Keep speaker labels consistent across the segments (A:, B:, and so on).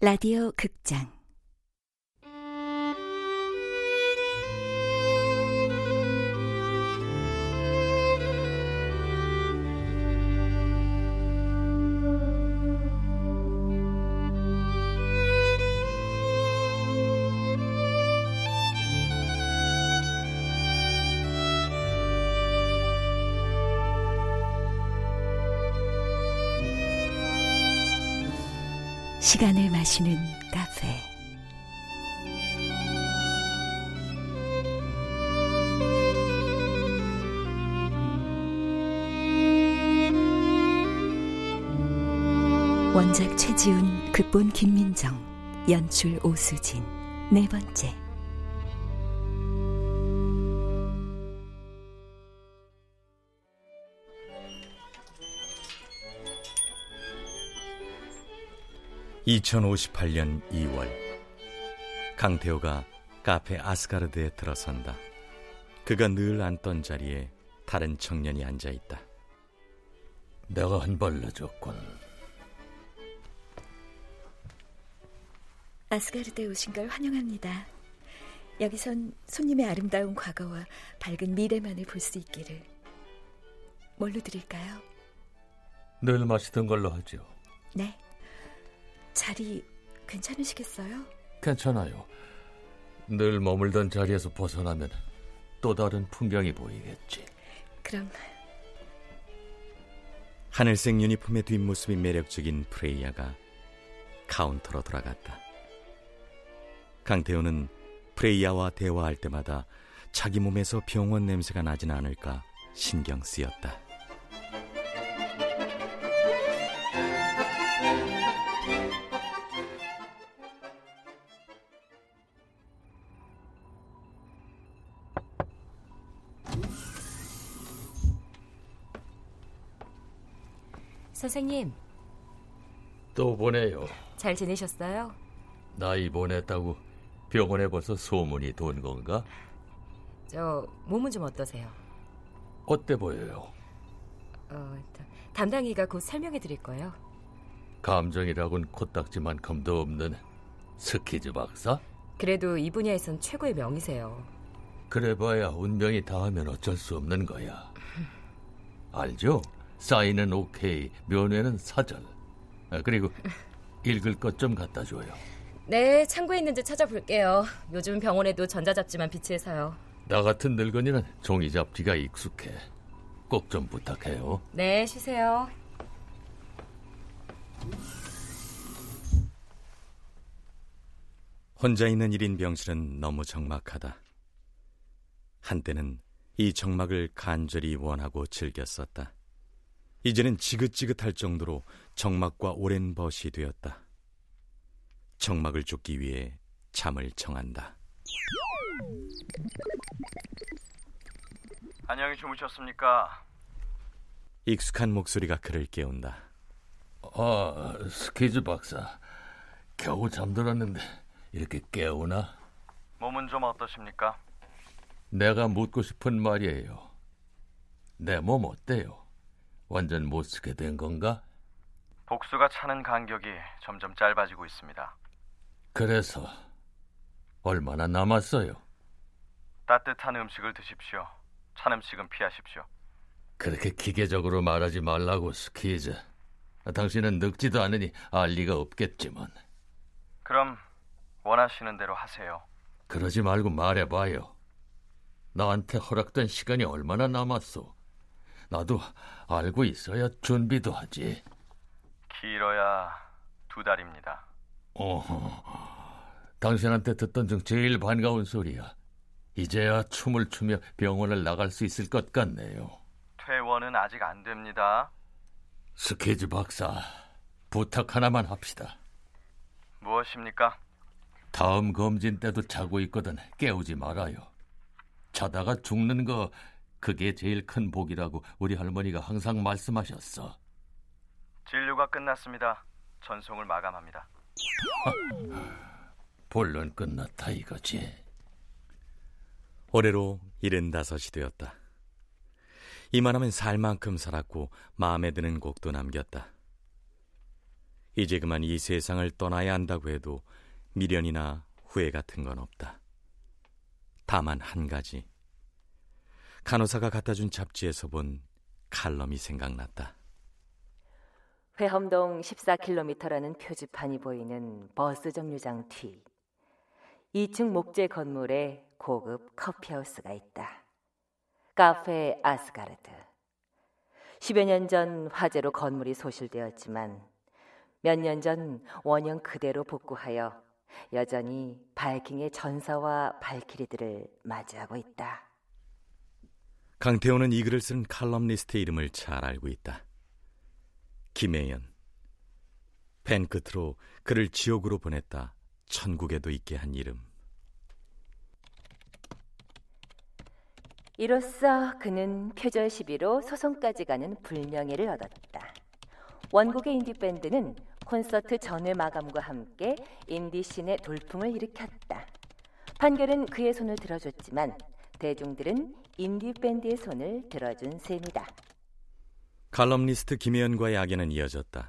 A: 라디오 극장 시간을 마시는 카페. 원작 최지훈 극본 김민정 연출 오수진. 네 번째
B: 2058년 2월 강태호가 카페 아스가르드에 들어선다. 그가 늘 앉던 자리에 다른 청년이 앉아 있다.
C: 내가 한 발 늦었군.
A: 아스가르드에 오신 걸 환영합니다. 여기선 손님의 아름다운 과거와 밝은 미래만을 볼 수 있기를. 뭘로 드릴까요?
C: 늘 마시던 걸로 하죠.
A: 네. 자리 괜찮으시겠어요?
C: 괜찮아요. 늘 머물던 자리에서 벗어나면 또 다른 풍경이 보이겠지.
A: 그럼
B: 하늘색 유니폼의 뒷모습이 매력적인 프레이야가 카운터로 돌아갔다. 강태호는 프레이야와 대화할 때마다 자기 몸에서 병원 냄새가 나진 않을까 신경 쓰였다.
D: 선생님.
C: 또 보내요.
D: 잘 지내셨어요?
C: 나이 보냈다고 병원에 벌써 소문이 돈 건가?
D: 저 몸은 좀 어떠세요?
C: 어때 보여요?
D: 어, 담당이가 곧 설명해 드릴 거예요.
C: 감정이라곤 코딱지만큼도 없는 스키즈 박사?
D: 그래도 이 분야에선 최고의 명이세요.
C: 그래봐야 운명이 닿으면 어쩔 수 없는 거야. 알죠? 사인은 오케이, 면회는 사절. 아, 그리고 읽을 것 좀 갖다 줘요.
D: 네, 창고에 있는지 찾아볼게요. 요즘 병원에도 전자잡지만 비치해서요.
C: 나 같은 늙은이는 종이 잡지가 익숙해. 꼭 좀 부탁해요.
D: 네, 쉬세요.
B: 혼자 있는 1인 병실은 너무 적막하다. 한때는 이 적막을 간절히 원하고 즐겼었다. 이제는 지긋지긋할 정도로 정막과 오랜 벗이 되었다. 정막을 쫓기 위해 잠을 청한다.
E: 안녕히 주무셨습니까?
B: 익숙한 목소리가 그를 깨운다.
C: 아, 스키즈 박사. 겨우 잠들었는데 이렇게 깨우나?
E: 몸은 좀 어떠십니까?
C: 내가 묻고 싶은 말이에요. 내 몸 어때요? 완전 못 쓰게 된 건가?
E: 복수가 차는 간격이 점점 짧아지고 있습니다.
C: 그래서 얼마나 남았어요?
E: 따뜻한 음식을 드십시오. 찬 음식은 피하십시오.
C: 그렇게 기계적으로 말하지 말라고 스키즈. 당신은 늙지도 않으니 알 리가 없겠지만.
E: 그럼 원하시는 대로 하세요.
C: 그러지 말고 말해봐요. 나한테 허락된 시간이 얼마나 남았소? 나도 알고 있어야 준비도 하지.
E: 길어야 두 달입니다.
C: 어, 당신한테 듣던 중 제일 반가운 소리야. 이제야 춤을 추며 병원을 나갈 수 있을 것 같네요.
E: 퇴원은 아직 안 됩니다.
C: 스케즈 박사, 부탁 하나만 합시다.
E: 무엇입니까?
C: 다음 검진 때도 자고 있거든 깨우지 말아요. 자다가 죽는 거 그게 제일 큰 복이라고 우리 할머니가 항상 말씀하셨어.
E: 진료가 끝났습니다. 전송을 마감합니다.
C: 본론 끝났다 이거지.
B: 올해로 일흔다섯이 되었다. 이만하면 살 만큼 살았고 마음에 드는 곡도 남겼다. 이제 그만 이 세상을 떠나야 한다고 해도 미련이나 후회 같은 건 없다. 다만 한 가지. 간호사가 갖다 준 잡지에서 본 칼럼이 생각났다.
F: 회험동 14km라는 표지판이 보이는 버스 정류장 뒤 2층 목재 건물에 고급 커피하우스가 있다. 카페 아스가르드. 10여 년 전 화재로 건물이 소실되었지만 몇 년 전 원형 그대로 복구하여 여전히 바이킹의 전사와 발키리들을 맞이하고 있다.
B: 강태호는 이 글을 쓴 칼럼니스트의 이름을 잘 알고 있다. 김혜연. 펜 끝으로 그를 지옥으로 보냈다. 천국에도 있게 한 이름.
F: 이로써 그는 표절 시비로 소송까지 가는 불명예를 얻었다. 원곡의 인디 밴드는 콘서트 전회 마감과 함께 인디 씬의 돌풍을 일으켰다. 판결은 그의 손을 들어줬지만 대중들은 인디 밴드의 손을 들어준 셈이다.
B: 칼럼니스트 김혜연과의 악연은 이어졌다.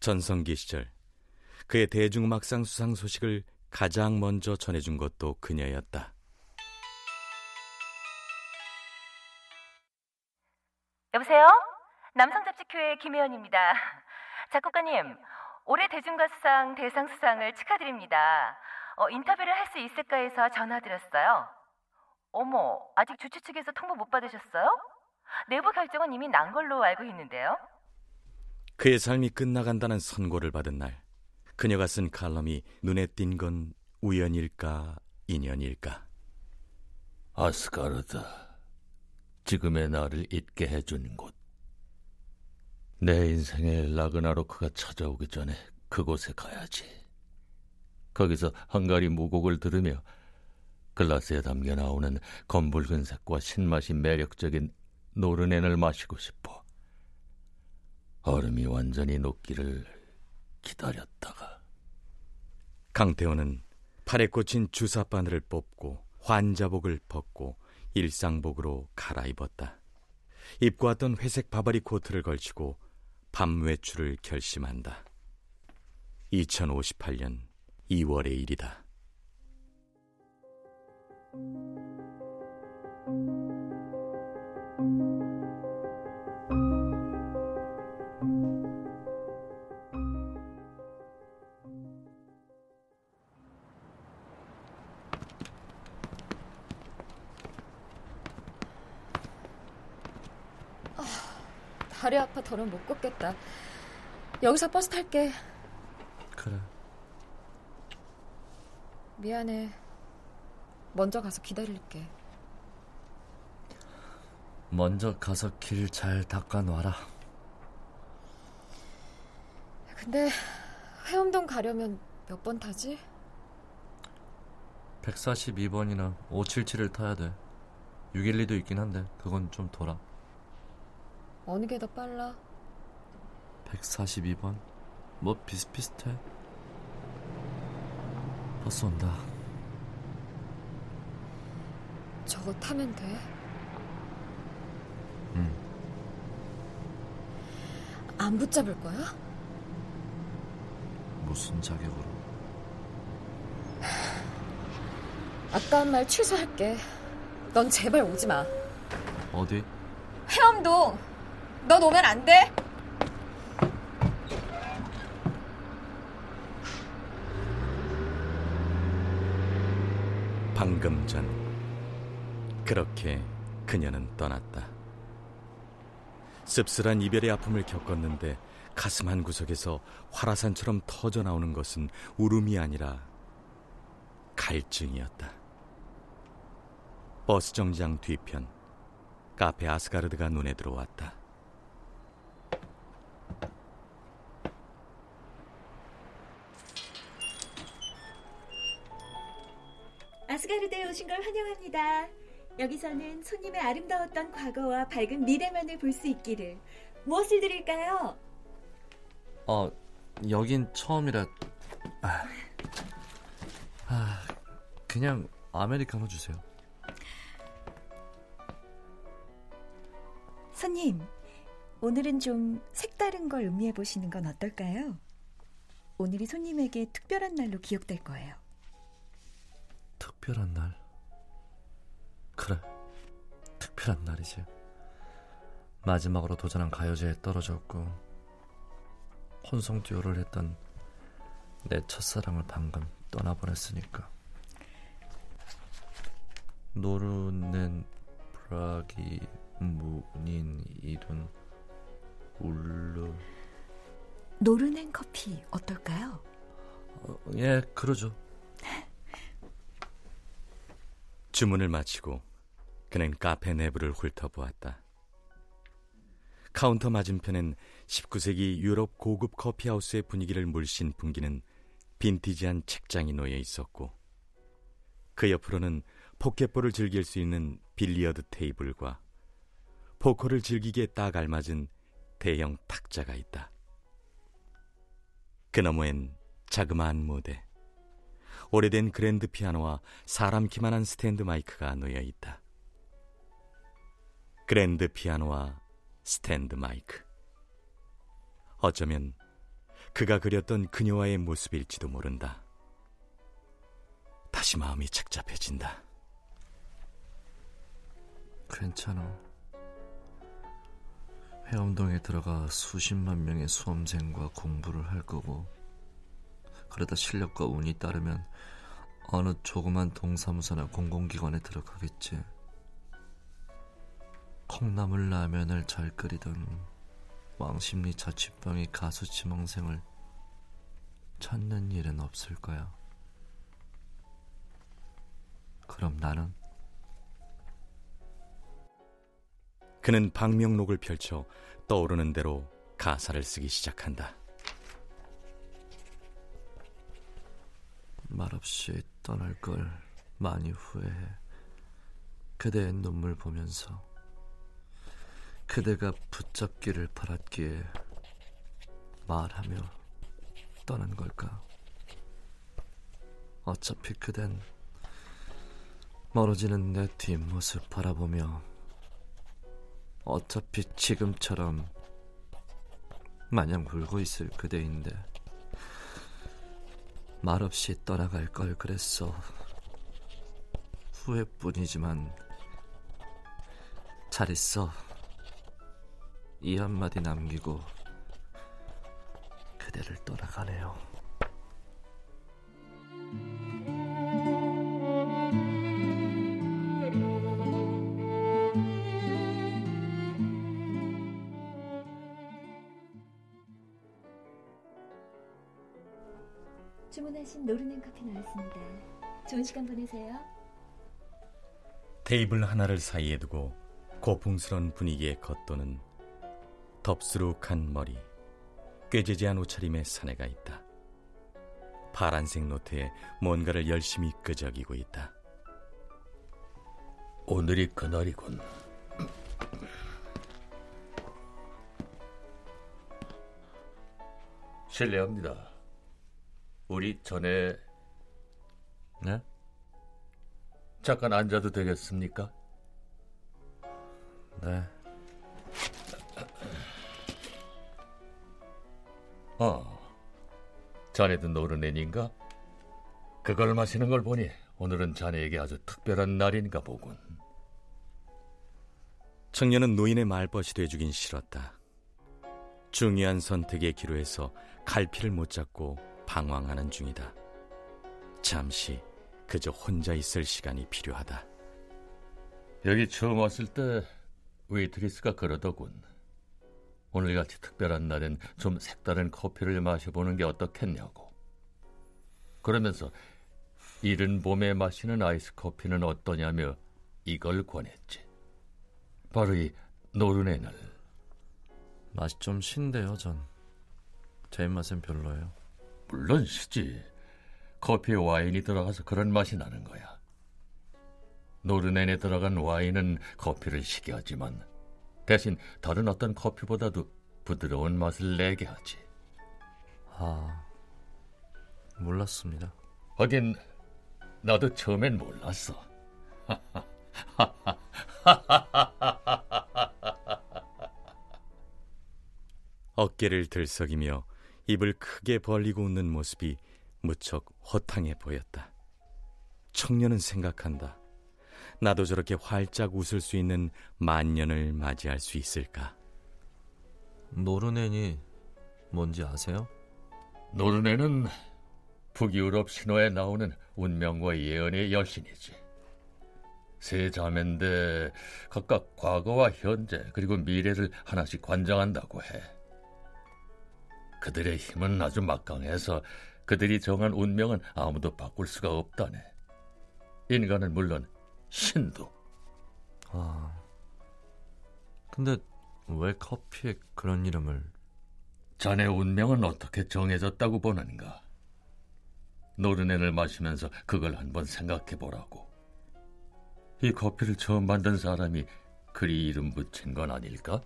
B: 전성기 시절 그의 대중음악상 수상 소식을 가장 먼저 전해준 것도 그녀였다.
F: 여보세요? 남성잡지교회 김혜연입니다. 작곡가님, 올해 대중가수상 대상 수상을 축하드립니다. 어, 인터뷰를 할 수 있을까 해서 전화드렸어요. 어머, 아직 주최 측에서 통보 못 받으셨어요? 내부 결정은 이미 난 걸로 알고 있는데요.
B: 그의 삶이 끝나간다는 선고를 받은 날, 그녀가 쓴 칼럼이 눈에 띈 건 우연일까, 인연일까?
C: 아스가르드, 지금의 나를 잊게 해준 곳. 내 인생의 라그나로크가 찾아오기 전에 그곳에 가야지. 거기서 헝가리 무곡을 들으며 글라스에 담겨 나오는 검붉은 색과 신맛이 매력적인 노르넨을 마시고 싶어. 얼음이 완전히 녹기를 기다렸다가.
B: 강태호는 팔에 꽂힌 주사 바늘을 뽑고 환자복을 벗고 일상복으로 갈아입었다. 입고 왔던 회색 바바리 코트를 걸치고 밤 외출을 결심한다. 2058년 2월의 일이다.
A: 다리 아파 더는 못 걷겠다. 여기서 버스 탈게.
B: 그래.
A: 미안해. 먼저 가서 기다릴게.
G: 먼저 가서 길 잘 닦아 놔라.
A: 근데 해엄동 가려면 몇 번 타지?
G: 142번이나 577을 타야 돼. 612도 있긴 한데 그건 좀 돌아.
A: 어느 게 더 빨라?
G: 142번? 뭐 비슷비슷해. 버스 온다.
A: 저거 타면 돼?
G: 응.
A: 안 붙잡을 거야?
G: 무슨 자격으로?
A: 아까운 말 취소할게. 넌 제발 오지 마.
G: 어디?
A: 해엄동. 넌 오면 안 돼.
B: 방금 전 그렇게 그녀는 떠났다. 씁쓸한 이별의 아픔을 겪었는데 가슴 한 구석에서 화라산처럼 터져 나오는 것은 울음이 아니라 갈증이었다. 버스 정장 뒤편 카페 아스가르드가 눈에 들어왔다.
H: 아스가르드에 오신 걸 환영합니다. 여기서는 손님의 아름다웠던 과거와 밝은 미래만을 볼 수 있기를 무엇을 드릴까요?
G: 어, 여긴 처음이라 아, 아 그냥 아메리카노 주세요.
A: 손님, 오늘은 좀 색다른 걸 음미해 보시는 건 어떨까요? 오늘이 손님에게 특별한 날로 기억될 거예요.
G: 특별한 날? 그래, 특별한 날이지. 마지막으로 도전한 가요제에 떨어졌고 혼성 듀오를 했던 내 첫사랑을 방금 떠나보냈으니까. 노르넨 브라기 무닌 이둔 울르
A: 노르넨 커피 어떨까요?
G: 어, 예, 그러죠.
B: 주문을 마치고 그는 카페 내부를 훑어보았다. 카운터 맞은편엔 19세기 유럽 고급 커피하우스의 분위기를 물씬 풍기는 빈티지한 책장이 놓여 있었고 그 옆으로는 포켓볼을 즐길 수 있는 빌리어드 테이블과 포커를 즐기기에 딱 알맞은 대형 탁자가 있다. 그 너머엔 자그마한 무대, 오래된 그랜드 피아노와 사람 키만한 스탠드 마이크가 놓여 있다. 그랜드 피아노와 스탠드 마이크. 어쩌면 그가 그렸던 그녀와의 모습일지도 모른다. 다시 마음이 착잡해진다.
G: 괜찮아. 회원동에 들어가 수십만 명의 수험생과 공부를 할 거고 그러다 실력과 운이 따르면 어느 조그만 동사무소나 공공기관에 들어가겠지. 콩나물 라면을 잘 끓이던 왕십리 자취방의 가수 지망생을 찾는 일은 없을 거야. 그럼 나는
B: 그는 방명록을 펼쳐 떠오르는 대로 가사를 쓰기 시작한다.
G: 말없이 떠날 걸 많이 후회해. 그대의 눈물 보면서 그대가 붙잡기를 바랐기에 말하며 떠난 걸까? 어차피 그댄 멀어지는 내 뒷모습 바라보며 어차피 지금처럼 마냥 울고 있을 그대인데 말없이 떠나갈 걸 그랬어. 후회뿐이지만 잘 있어. 이 한마디 남기고 그대를 떠나가네요.
H: 주문하신 노르넨 커피 나왔습니다. 좋은 시간 보내세요.
B: 테이블 하나를 사이에 두고 고풍스런 분위기의 겉도는 덥수룩한 머리, 꾀지지한 옷차림의 사내가 있다. 파란색 노트에 뭔가를 열심히 끄적이고 있다.
C: 오늘이 그날이군. 실례합니다. 우리 전에
G: 네?
C: 잠깐 앉아도 되겠습니까?
G: 네.
C: 어, 자네도 노르넨인가? 그걸 마시는 걸 보니 오늘은 자네에게 아주 특별한 날인가 보군.
B: 청년은 노인의 말벗이 돼주긴 싫었다. 중요한 선택의 기로에서 갈피를 못 잡고 방황하는 중이다. 잠시 그저 혼자 있을 시간이 필요하다.
C: 여기 처음 왔을 때 웨이트리스가 그러더군. 오늘같이 특별한 날엔 좀 색다른 커피를 마셔보는 게 어떻겠냐고. 그러면서 이른 봄에 마시는 아이스 커피는 어떠냐며 이걸 권했지. 바로 이 노르네늘.
G: 맛이 좀 신데요, 전. 제 입맛엔 별로예요.
C: 물론 시지. 커피에 와인이 들어가서 그런 맛이 나는 거야. 노르넨에 들어간 와인은 커피를 시게 하지만 대신 다른 어떤 커피보다도 부드러운 맛을 내게 하지.
G: 아, 몰랐습니다.
C: 하긴 나도 처음엔 몰랐어.
B: 어깨를 들썩이며 입을 크게 벌리고 웃는 모습이 무척 허탕해 보였다. 청년은 생각한다. 나도 저렇게 활짝 웃을 수 있는 만년을 맞이할 수 있을까?
G: 노르넨이 뭔지 아세요?
C: 노르넨은 북유럽 신화에 나오는 운명과 예언의 여신이지. 세 자매인데 각각 과거와 현재 그리고 미래를 하나씩 관장한다고 해. 그들의 힘은 아주 막강해서 그들이 정한 운명은 아무도 바꿀 수가 없다네. 인간은 물론 신도.
G: 아. 근데 왜 커피에 그런 이름을?
C: 자네 운명은 어떻게 정해졌다고 보는가? 노르넨을 마시면서 그걸 한번 생각해 보라고. 이 커피를 처음 만든 사람이 그리 이름 붙인 건 아닐까?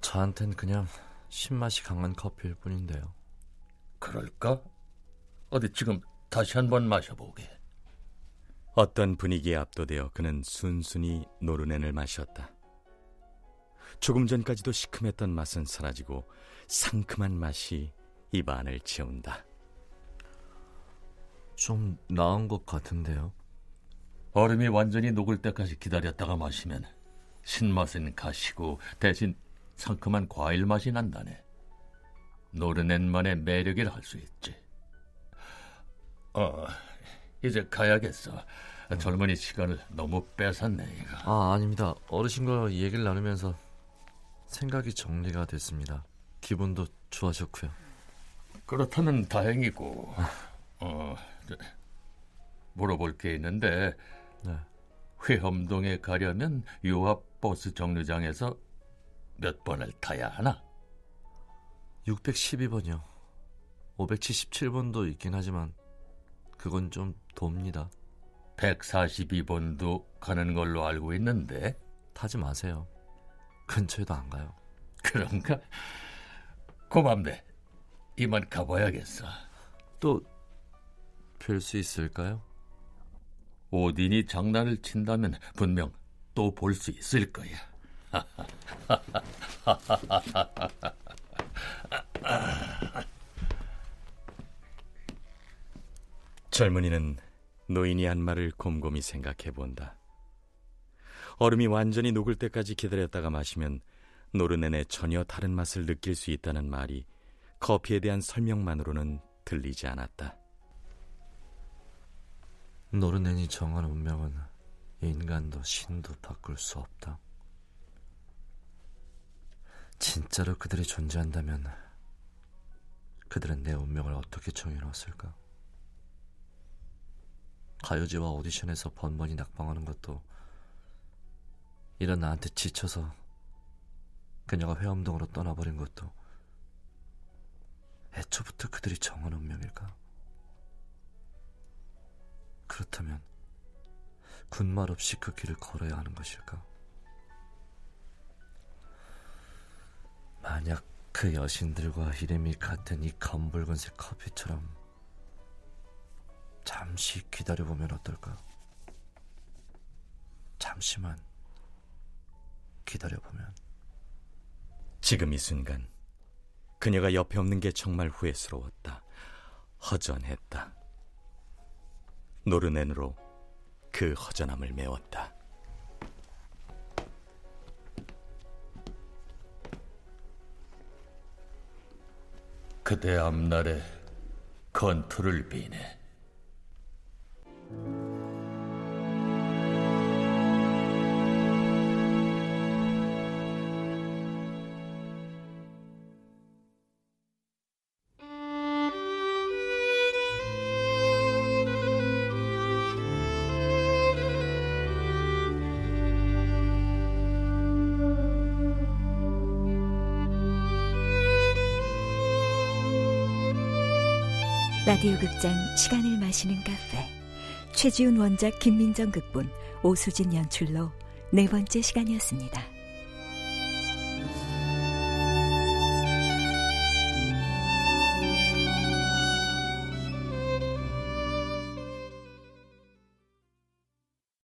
G: 저한텐 그냥 신맛이 강한 커피일 뿐인데요.
C: 그럴까? 어디 지금 다시 한번 마셔보게.
B: 어떤 분위기에 압도되어 그는 순순히 노르넨을 마셨다. 조금 전까지도 시큼했던 맛은 사라지고 상큼한 맛이 입안을 채운다.
G: 좀 나은 것 같은데요.
C: 얼음이 완전히 녹을 때까지 기다렸다가 마시면 신맛은 가시고 대신 상큼한 과일 맛이 난다네. 노르넨만의 매력이라 할 수 있지. 어, 이제 가야겠어. 젊은이 시간을 너무 뺏었네, 이거.
G: 아, 아닙니다. 어르신과 얘기를 나누면서 생각이 정리가 됐습니다. 기분도 좋아졌고요.
C: 그렇다면 다행이고, 어, 물어볼 게 있는데,
G: 네.
C: 회험동에 가려면 유압 버스 정류장에서 몇 번을 타야 하나?
G: 612번이요. 577번도 있긴 하지만 그건 좀 돕니다.
C: 142번도 가는 걸로 알고 있는데
G: 타지 마세요. 근처에도 안 가요.
C: 그런가? 고맙네. 이만 가봐야겠어.
G: 또 뵐 수 있을까요?
C: 오딘이 장난을 친다면 분명 또 볼 수 있을 거야.
B: 젊은이는 노인이 한 말을 곰곰이 생각해 본다. 얼음이 완전히 녹을 때까지 기다렸다가 마시면 노르넨의 전혀 다른 맛을 느낄 수 있다는 말이 커피에 대한 설명만으로는 들리지 않았다.
G: 노르넨이 정한 운명은 인간도 신도 바꿀 수 없다. 진짜로 그들이 존재한다면 그들은 내 운명을 어떻게 정해놓았을까? 가요제와 오디션에서 번번이 낙방하는 것도 이런 나한테 지쳐서 그녀가 회엄동으로 떠나버린 것도 애초부터 그들이 정한 운명일까? 그렇다면 군말 없이 그 길을 걸어야 하는 것일까? 만약 그 여신들과 이름이 같은 이 검붉은색 커피처럼 잠시 기다려보면 어떨까? 잠시만 기다려보면
B: 지금 이 순간 그녀가 옆에 없는 게 정말 후회스러웠다. 허전했다. 노르넨으로 그 허전함을 메웠다.
C: 그대 앞날에 건투를 비네.
A: 라디오 극장 시간을 마시는 카페 최지훈 원작 김민정 극본 오수진 연출로 네 번째 시간이었습니다.